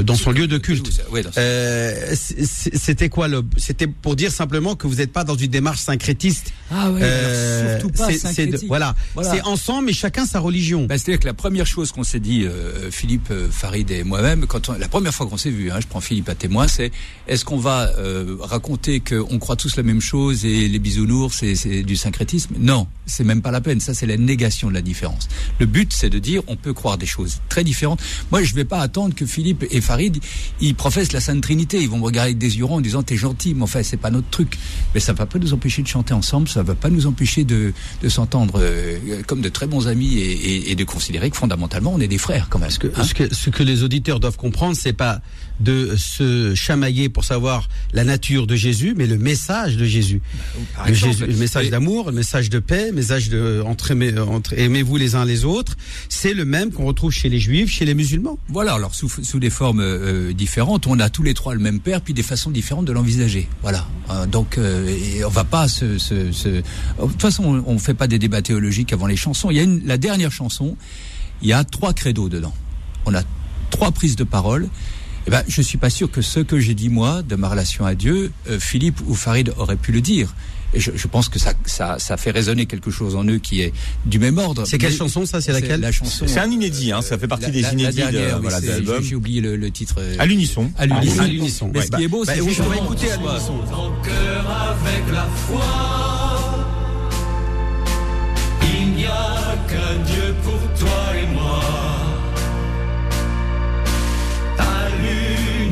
dans son lieu de culte. Euh, C'était quoi le C'était pour dire simplement que vous n'êtes pas dans une démarche syncrétiste.
Ah oui,
Euh,
surtout pas
c'est- c'est de-
syncrétique.
voilà,
Voilà.
c'est ensemble, mais chacun sa religion.
Bah, C'est-à-dire que la première chose qu'on s'est dit, euh, Philippe, euh, Farid et moi-même, quand on- la première fois qu'on s'est vu, hein, je prends Philippe à témoin, c'est est-ce qu'on va euh, raconter qu'on croit tous la même chose et les bisounours, c'est c'est du syncrétisme? Non, c'est même pas la peine. Ça, c'est la négation de la différence. Le but, c'est de dire on peut croire des choses très différentes. Moi, je vais pas attendre que Philippe et Farid ils professent la Sainte Trinité. Ils vont me regarder avec des yeux ronds en disant t'es gentil, mais enfin c'est pas notre truc. Mais ça va pas nous empêcher de chanter ensemble. Ça va pas nous empêcher de, de s'entendre euh, comme de très bons amis et, et- et de considérer que fondamentalement on est des frères quand même.
Ce que,
Hein
ce que, ce que les auditeurs doivent comprendre, c'est pas de se chamailler pour savoir la nature de Jésus, mais le message de Jésus.
Par
Le,
exemple.
Jésus- le message d'amour, le message de paix, le message de entre, entre aimez-vous les uns les autres, c'est le même qu'on retrouve chez les juifs, chez les musulmans.
Voilà, alors sous, sous des formes euh, différentes, on a tous les trois le même père, puis des façons différentes de l'envisager. Voilà. Euh, donc, euh, et on va pas se, se, se- De toute façon, on, on fait pas des débats théologiques avant les chansons. Il y a une, la dernière chanson, il y a trois credos dedans. On a trois prises de parole. Eh ben, je suis pas sûr que ce que j'ai dit moi de ma relation à Dieu, euh, Philippe ou Farid auraient pu le dire. Et je, je pense que ça, ça, ça fait résonner quelque chose en eux qui est du même ordre.
C'est quelle
Mais-
chanson ça C'est laquelle
La chanson.
C'est un inédit, hein, ça fait partie
La-
des
la-
inédits de,
dernière, oui,
voilà, de
c'est-
l'album.
j'ai- J'ai oublié le, le titre. euh,
À l'unisson.
À l'unisson.
Ouais.
ce qui est beau,
Bah,
c'est
on va
justement
écouter à l'unisson.
ton cœur avec la foi. Il n'y a qu'un Dieu pour toi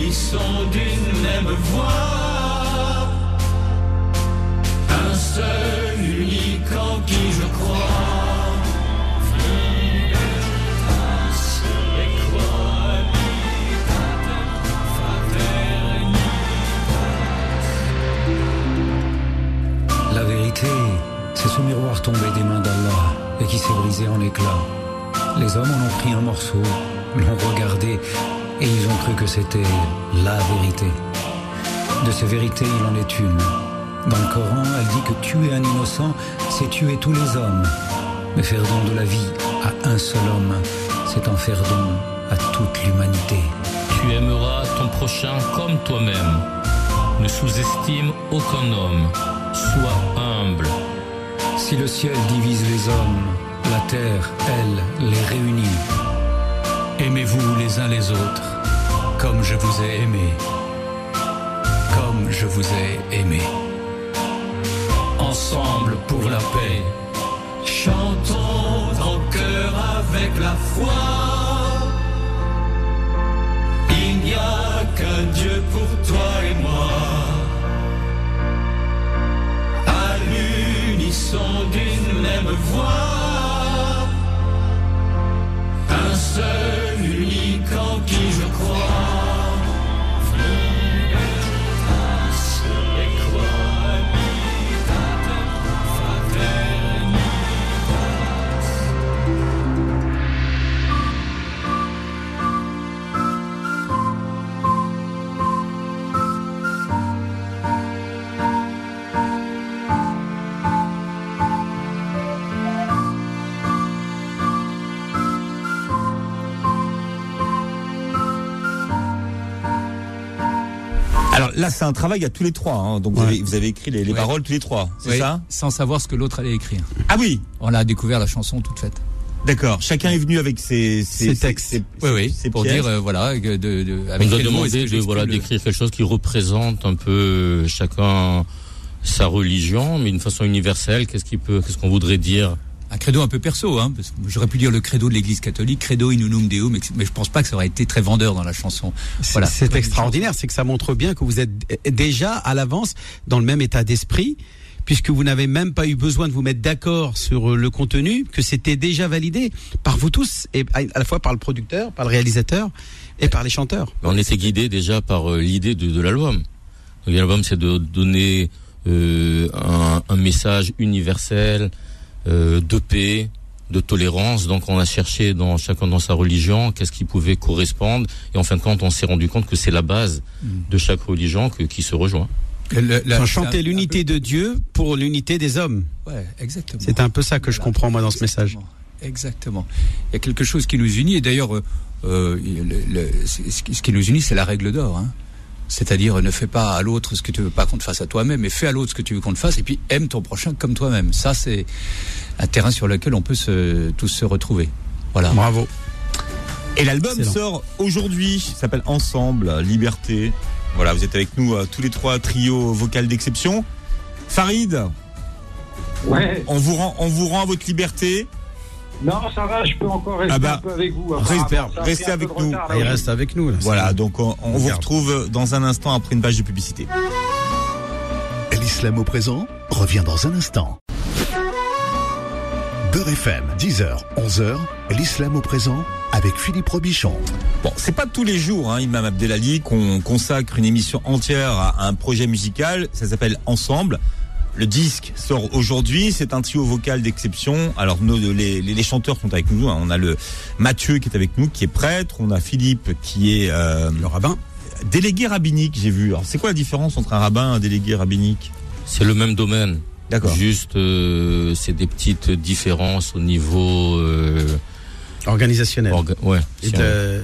l'unisson d'une même voix. Un seul unique en qui je crois,
La vérité, c'est ce miroir tombé des mains d'Allah et qui s'est brisé en éclats. Les hommes en ont pris un morceau, l'ont regardé et ils ont cru que c'était la vérité. De ces vérités, il en est une. Dans le Coran, elle dit que tuer un innocent, c'est tuer tous les hommes. Mais faire don de la vie à un seul homme, c'est en faire don à toute l'humanité.
Tu aimeras ton prochain comme toi-même. Ne sous-estime aucun homme. Sois humble.
Si le ciel divise les hommes, la terre, elle, les réunit. Aimez-vous les uns les autres, comme je vous ai aimé. Comme je vous ai aimé. Ensemble pour la paix.
Chantons en cœur avec la foi. Il n'y a qu'un Dieu pour toi et moi. À l'unisson d'une même voix.
C'est un travail à tous les trois. hein. Donc vous, avez, vous avez écrit les, les
Ouais.
paroles tous les trois, c'est
Oui,
ça?
Sans savoir ce que l'autre allait écrire.
Ah oui,
On a découvert la chanson toute faite.
d'accord. Chacun est venu avec ses,
Ses textes.
ses-
Oui, oui.
ses
Pour dire, euh, voilà, de, de,
On
avec
nous a demandé de voilà d'écrire quelque chose qui représente un peu chacun sa religion, mais d'une façon universelle. Qu'est-ce qui peut, qu'est-ce qu'on voudrait dire?
Un credo un peu perso, hein, parce que j'aurais pu dire le credo de l'Église catholique, credo in unum deum, mais, mais je pense pas que ça aurait été très vendeur dans la chanson.
Voilà. C'est extraordinaire, c'est que ça montre bien que vous êtes déjà à l'avance dans le même état d'esprit, puisque vous n'avez même pas eu besoin de vous mettre d'accord sur le contenu, que c'était déjà validé par vous tous, et à la fois par le producteur, par le réalisateur et par les chanteurs.
On était guidé déjà par euh, l'idée de, de l'album. L'album, c'est de donner euh, un, un, message universel euh, de paix, de tolérance. Donc, on a cherché dans chacun dans sa religion qu'est-ce qui pouvait correspondre. Et en fin de compte, on s'est rendu compte que c'est la base de chaque religion que, qui se rejoint.
Le, la, chanter l'unité de Dieu pour l'unité des hommes.
Ouais, exactement.
C'est un peu ça que je comprends moi dans ce message.
Exactement. Il y a quelque chose qui nous unit et d'ailleurs, euh, le, ce qui nous unit, c'est la règle d'or. Hein. C'est-à-dire, ne fais pas à l'autre ce que tu veux pas qu'on te fasse à toi-même, mais fais à l'autre ce que tu veux qu'on te fasse, et puis aime ton prochain comme toi-même. Ça, c'est un terrain sur lequel on peut se, tous se retrouver. Voilà.
Bravo.
Et l'album sort aujourd'hui. Il s'appelle Ensemble, Liberté. Voilà, vous êtes avec nous euh, tous les trois trio vocal d'exception. Farid.
Ouais.
On vous rend, on vous rend à votre liberté.
Non, ça va, je peux encore rester
Ah bah,
un peu avec vous.
restez-
apparemment. Ça a
restez
peu
avec nous.
retard, là,
Il
oui.
reste avec nous. Là.
Voilà, donc on, on vous retrouve dans un instant après une page de publicité.
L'islam au présent revient dans un instant. Beurre FM, 10h, 11h, l'islam au présent avec Philippe Robichon.
Bon, c'est pas tous les jours, hein, Imam Abdelali, qu'on consacre une émission entière à un projet musical. Ça s'appelle Ensemble. Le disque sort aujourd'hui. C'est un trio vocal d'exception. Alors, nos, les, les, les chanteurs sont avec nous. hein. On a le Mathieu qui est avec nous, qui est prêtre. On a Philippe qui est euh,
Le rabbin.
délégué rabbinique. J'ai vu. Alors, c'est quoi la différence entre un rabbin et un délégué rabbinique?
C'est le même domaine.
D'accord.
Juste, euh, c'est des petites différences au niveau, euh,
Organisationnel.
orga- ouais,
Et
si
de,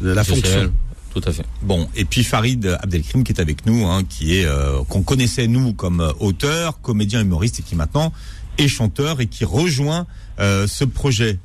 de la
on-
fonction.
Tout à fait.
Bon, et puis Farid Abdelkrim qui est avec nous, hein, qui est euh, qu'on connaissait nous comme euh, auteur, comédien, humoriste et qui maintenant est chanteur et qui rejoint euh, ce projet.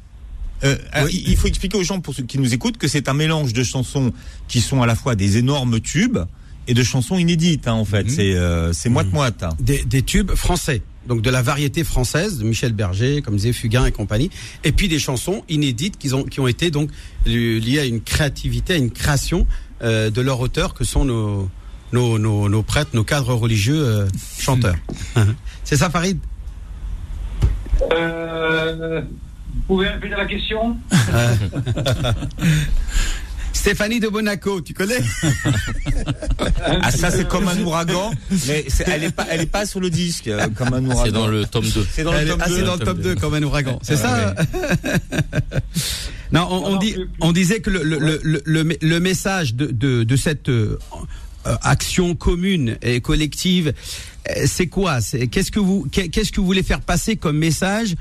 Euh, alors, il faut expliquer aux gens pour ceux qui nous écoutent que c'est un mélange de chansons qui sont à la fois des énormes tubes et de chansons inédites. Hein, en fait,
Mhm.
c'est euh, c'est moite moite. hein.
Des, des tubes français. Donc de la variété française de Michel Berger, comme disait Fugain et compagnie, et puis des chansons inédites qui ont qui ont été donc li- liées à une créativité, à une création euh, de leur auteur que sont nos nos, nos, nos prêtres, nos cadres religieux euh, chanteurs. C'est ça, Farid?
Euh, vous pouvez répéter la question?
Stéphanie de Bonaco, tu connais
Ah ça c'est comme un ouragan, mais elle est pas elle est pas sur le disque euh, comme un ouragan.
C'est dans le tome 2.
C'est dans le tome
ah, c'est
2.
dans le top 2 comme un ouragan. C'est ça Non, on, dit, on disait que le, le, le, le, le message de, de, de cette euh, euh, action commune et collective, c'est quoi? C'est qu'est-ce que vous qu'est- qu'est-ce que vous voulez faire passer comme message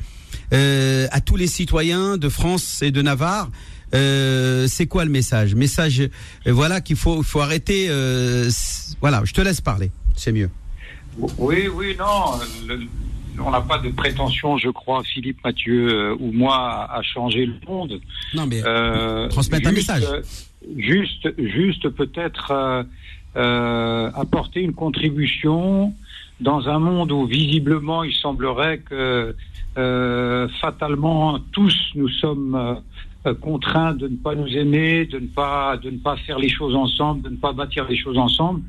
euh, à tous les citoyens de France et de Navarre euh, c'est quoi le message? Message, euh, voilà qu'il faut, faut arrêter. euh, voilà, je te laisse parler, c'est mieux.
Oui, oui, non. le- on n'a pas de prétention, je crois, Philippe Mathieu euh, ou moi, à, changer le monde.
Non mais Transmettre un message.
Juste, juste peut-être apporter une contribution dans un monde où visiblement il semblerait que euh, fatalement tous nous sommes contraints de ne pas nous aimer, de ne pas de ne pas faire les choses ensemble, de ne pas bâtir les choses ensemble.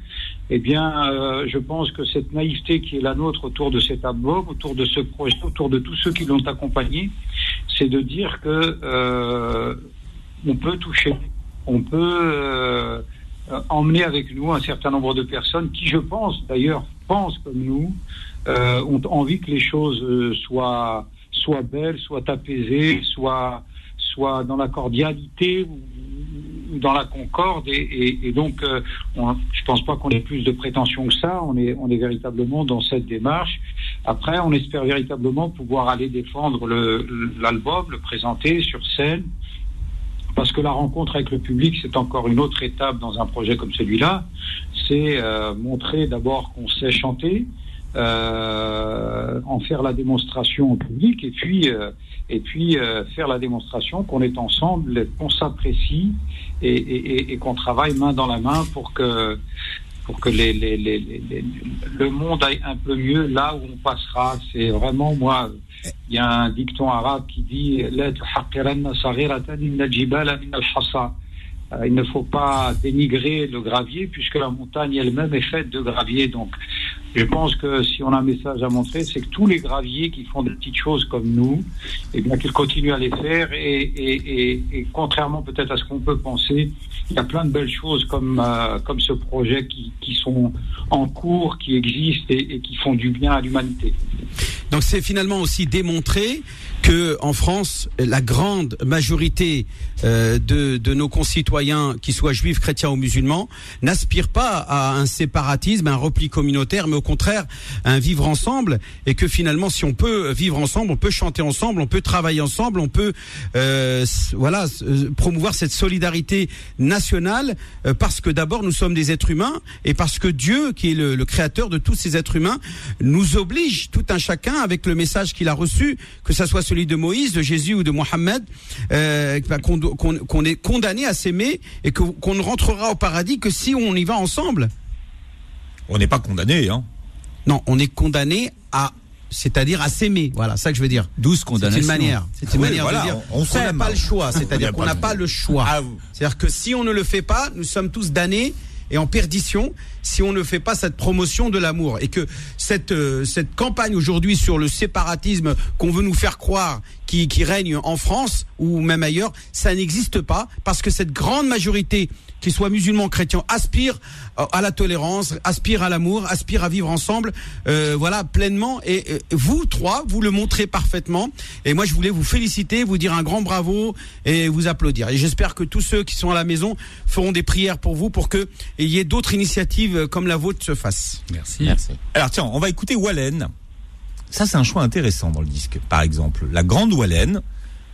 Eh bien, euh, je pense que cette naïveté qui est la nôtre autour de cet album, autour de ce projet, autour de tous ceux qui l'ont accompagné, c'est de dire que euh, on peut toucher, on peut euh, euh, emmener avec nous un certain nombre de personnes qui, je pense, d'ailleurs, pensent comme nous, euh, ont envie que les choses euh, soient soient belles, soient apaisées, soient soient dans la cordialité ou, dans la concorde. Et, donc euh, on, je pense pas qu'on ait plus de prétention que ça. On est on est véritablement dans cette démarche. Après on espère véritablement pouvoir aller défendre l'album le présenter sur scène. Parce que la rencontre avec le public, c'est encore une autre étape dans un projet comme celui-là. C'est euh, montrer d'abord qu'on sait chanter, euh, en faire la démonstration au public, et puis euh, et puis euh, faire la démonstration qu'on est ensemble, qu'on s'apprécie et, qu'on travaille main dans la main pour que pour que le monde aille un peu mieux là où on passera. C'est vraiment, moi, il y a un dicton arabe qui dit Il ne faut pas dénigrer le gravier puisque la montagne elle-même est faite de gravier. Donc, je pense que si on a un message à montrer, c'est que tous les graviers qui font des petites choses comme nous, eh bien qu'ils continuent à les faire et, et, et, et contrairement peut-être à ce qu'on peut penser, il y a plein de belles choses comme, euh, comme ce projet qui, qui sont en cours, qui existent et, qui font du bien à l'humanité.
Donc c'est finalement aussi démontré que en France, la grande majorité euh, de, de nos concitoyens, qu'ils soient juifs, chrétiens ou musulmans, n'aspirent pas à un séparatisme, un repli communautaire, mais au contraire un vivre ensemble, et que finalement, si on peut vivre ensemble, on peut chanter ensemble, on peut travailler ensemble, on peut euh, voilà euh, promouvoir cette solidarité nationale, euh, parce que d'abord nous sommes des êtres humains, et parce que Dieu, qui est le, créateur de tous ces êtres humains, nous oblige tout un chacun avec le message qu'il a reçu, que ça soit celui de Moïse, de Jésus ou de Mohammed, bah, qu'on est condamné à s'aimer et qu'on ne rentrera au paradis que si on y va ensemble.
On n'est pas condamné, hein.
Non, on est condamné à, c'est-à-dire à s'aimer. Voilà, ça que je veux dire.
Douze
C'est
condamnations.
une manière. C'est une
Oui,
manière
voilà,
de dire
on-
n'a pas le choix. C'est-à-dire qu'on n'a pas le choix.
Ah,
C'est-à-dire que si on ne le fait pas, nous sommes tous damnés et en perdition si on ne fait pas cette promotion de l'amour et que cette euh, cette campagne aujourd'hui sur le séparatisme qu'on veut nous faire croire qui, qui règne en France ou même ailleurs, ça n'existe pas parce que cette grande majorité qu'ils soient musulmans, chrétiens, aspire euh, à la tolérance, aspire à l'amour, aspire à vivre ensemble, euh, voilà, pleinement. Et euh, vous trois, vous le montrez parfaitement. Et moi, je voulais vous féliciter, vous dire un grand bravo et vous applaudir. Et j'espère que tous ceux qui sont à la maison feront des prières pour vous pour que il y ait d'autres initiatives euh, comme la vôtre se fassent.
Merci.
Merci.
Alors tiens, on va écouter Wallen. Ça, c'est un choix intéressant dans le disque. Par exemple, la grande Wallen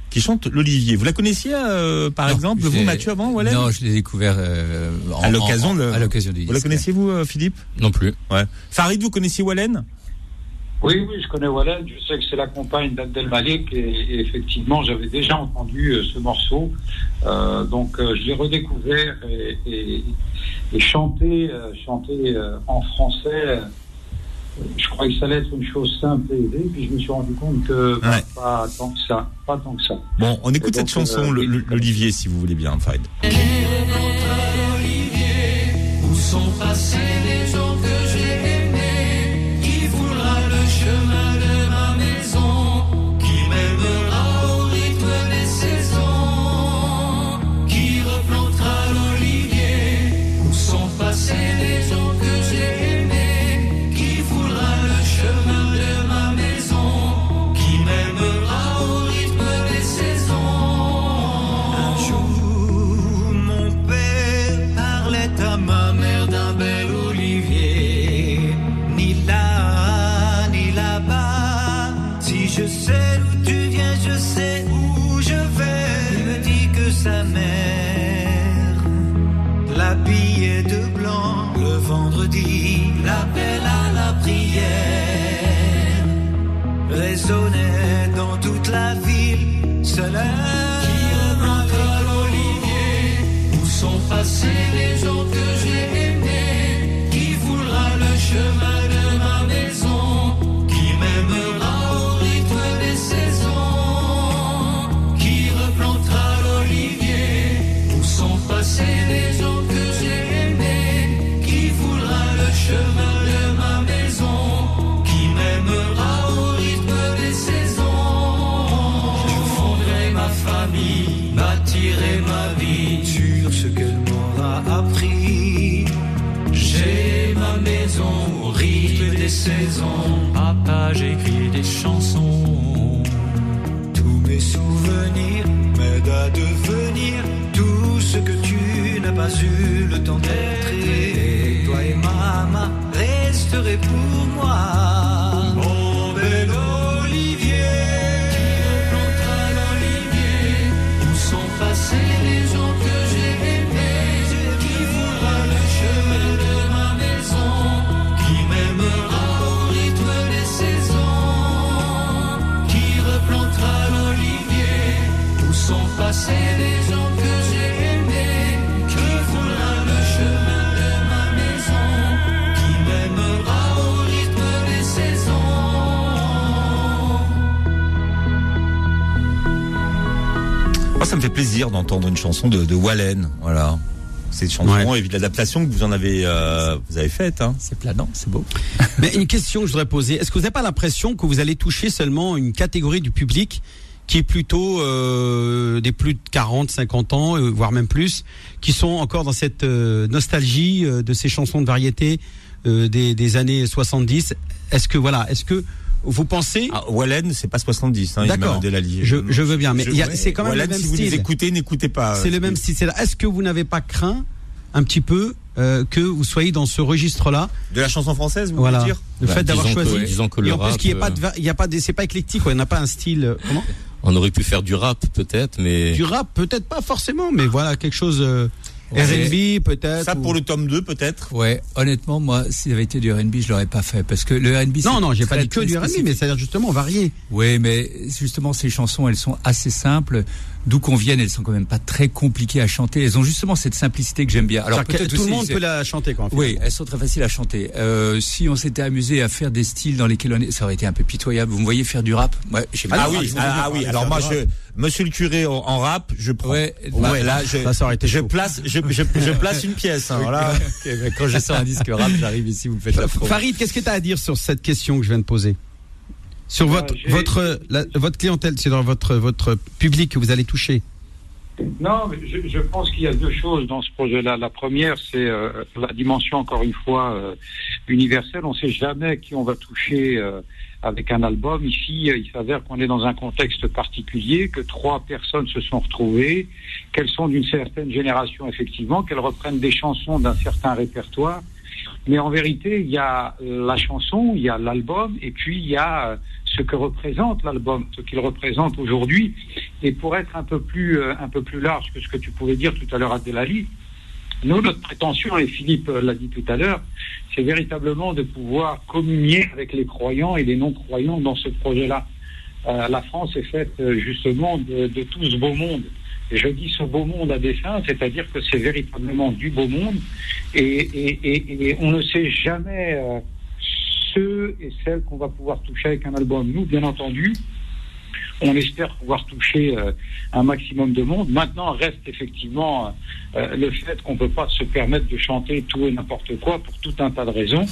qui chante l'Olivier. Vous la connaissiez, euh, par
Non,
exemple, vous, Mathieu, avant Wallen
Non, je l'ai découvert euh, en-
À l'occasion de-
à l'occasion du
Vous la
disque.
connaissiez, vous, euh, Philippe?
Non plus.
Ouais. Farid, vous connaissiez Wallen
Oui, oui, je connais Wallen. Je sais que c'est la compagne d'Abdel Malik et, et effectivement, j'avais déjà entendu euh, ce morceau. Euh, donc, euh, je l'ai redécouvert et, et, euh, chanter euh, en français. Je croyais que ça allait être une chose simple et aisée, puis je me suis rendu compte que bah,
Ouais.
pas tant que ça, pas tant que ça.
Bon, on écoute
Et donc,
cette chanson,
euh,
l'Olivier, si vous voulez bien, Farid.
Où sont passés les gens que j'ai aimés Qui foulera le chemin de ma maison Qui m'aimera au rythme des saisons Qui replantera l'olivier Où sont passés les sa mère l'habillait de blanc le vendredi. L'appel à la prière résonnait dans toute la ville. Cela qui replantera l'olivier. Où sont passés les
d'entendre une chanson de, de Wallen. Voilà. C'est une chanson
Ouais.
et puis l'adaptation que vous en avez, euh, vous avez faite. Hein.
C'est planant, c'est beau.
Mais une question que je voudrais poser. Est-ce que vous n'avez pas l'impression que vous allez toucher seulement une catégorie du public qui est plutôt euh, des plus de 40, 50 ans, euh, voire même plus, qui sont encore dans cette euh, nostalgie euh, de ces chansons de variété euh, des, des années 70 Est-ce que voilà, est-ce que vous pensez
Ah, Wallen, c'est pas 70. Hein,
D'accord. Je- je veux bien, mais il y a-
ouais,
c'est quand même le
Wallen,
même
si vous
style.
les écoutez, n'écoutez pas.
C'est le même style. c'est là. Est-ce que vous n'avez pas craint un petit peu euh, que vous soyez dans ce registre-là
De la chanson française, vous
Voilà.
voulez dire
Le
Bah,
fait d'avoir
disons que-
choisi.
disons que
et
le
en plus, qu'il n'y ait pas
euh,
de, va- il y a pas c'est pas éclectique, quoi. Il n'y a pas un style, euh, comment
On aurait pu faire du rap peut-être, mais
Du rap, peut-être pas forcément, mais voilà, quelque chose, euh, R&B, peut-être.
Ça
ou-
pour le tome 2, peut-être
Ouais, honnêtement, moi, s'il avait été du R&B, je l'aurais pas fait parce que le R&B.
Non,
c'est
non, j'ai pas dit que du R&B, mais c'est-à-dire justement varié.
Oui, mais justement, ces chansons, elles sont assez simples. D'où qu'on vienne, elles sont quand même pas très compliquées à chanter. Elles ont justement cette simplicité que j'aime bien. Alors peut-être
tout le monde peut la chanter, fait.
Oui, elles sont très faciles à chanter. Euh, si on s'était amusé à faire des styles dans lesquels on est, ça aurait été un peu pitoyable. Vous me voyez faire du rap? Ouais, j'ai
Ah,
bien-
oui, ah, ah oui. Alors moi, je, Monsieur le curé en, en rap, je prends.
Ouais,
Bah,
ouais,
là, je,
ça, ça aurait été
je
chaud.
place, je, je, je place une pièce. Hein, voilà.
Mais quand je sors un disque rap, j'arrive ici, vous me faites la promo.
Farid, qu'est-ce que tu as à dire sur cette question que je viens de poser? Sur
Ouais,
votre,
j'ai-
votre, la- votre clientèle, c'est dans votre, votre public que vous allez toucher.
Non, je pense qu'il y a deux choses dans ce projet-là. La première, c'est euh, la dimension, encore une fois, euh, universelle. On ne sait jamais qui on va toucher euh, avec un album. Ici, euh, il s'avère qu'on est dans un contexte particulier, que trois personnes se sont retrouvées, qu'elles sont d'une certaine génération, effectivement, qu'elles reprennent des chansons d'un certain répertoire. Mais en vérité, il y a euh, la chanson, il y a l'album, et puis il y a euh, ce que représente l'album, ce qu'il représente aujourd'hui. Et pour être un peu plus un peu plus large que ce que tu pouvais dire tout à l'heure, Abdelali, nous, notre prétention, et Philippe euh, l'a dit tout à l'heure, c'est véritablement de pouvoir communier avec les croyants et les non-croyants dans ce projet-là. Euh, la France est faite euh, justement de, tout ce beau monde. Et je dis ce beau monde à dessein, c'est-à-dire que c'est véritablement du beau monde. Et, on ne sait jamais ceux et celles qu'on va pouvoir toucher avec un album. Nous, bien entendu, on espère pouvoir toucher euh, un maximum de monde. Maintenant, reste effectivement euh, le fait qu'on ne peut pas se permettre de chanter tout et n'importe quoi pour tout un tas de raisons.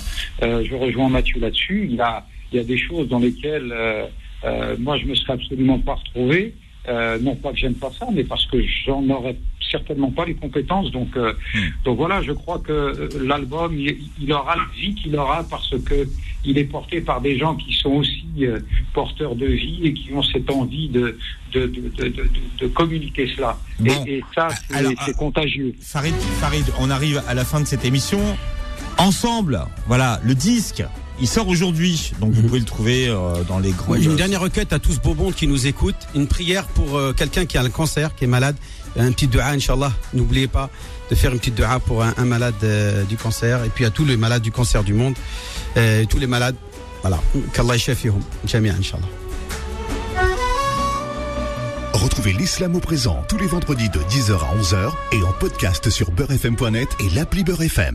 Euh, je rejoins Mathieu là-dessus. Il y a, il y a des choses dans lesquelles euh, euh, moi, je me serais absolument pas retrouvé. Euh, non pas que j'aime pas ça, mais parce que j'en aurais certainement pas les compétences. Donc, euh, donc voilà, je crois que euh, l'album, il, il aura la vie qu'il aura parce que il est porté par des gens qui sont aussi euh, porteurs de vie et qui ont cette envie de de, de, de, de, de communiquer cela.
Bon.
Et, et ça, c'est c'est contagieux.
Farid, Farid, on arrive à la fin de cette émission. Ensemble, voilà, le disque, il sort aujourd'hui, donc vous pouvez le trouver euh, dans les grands.
Une dernière requête à tout ce beau monde qui nous écoute. Une prière pour euh, quelqu'un qui a le cancer, qui est malade. Un petit dua, Inch'Allah. N'oubliez pas de faire une petite dua pour un, un malade euh, du cancer. Et puis à tous les malades du cancer du monde. Euh, tous les malades. Voilà. Qu'Allah. Jamia, Inch'Allah.
Retrouvez l'islam au présent tous les vendredis de 10h à 11h et en podcast sur beurrefm.net et l'appli Beurrefm.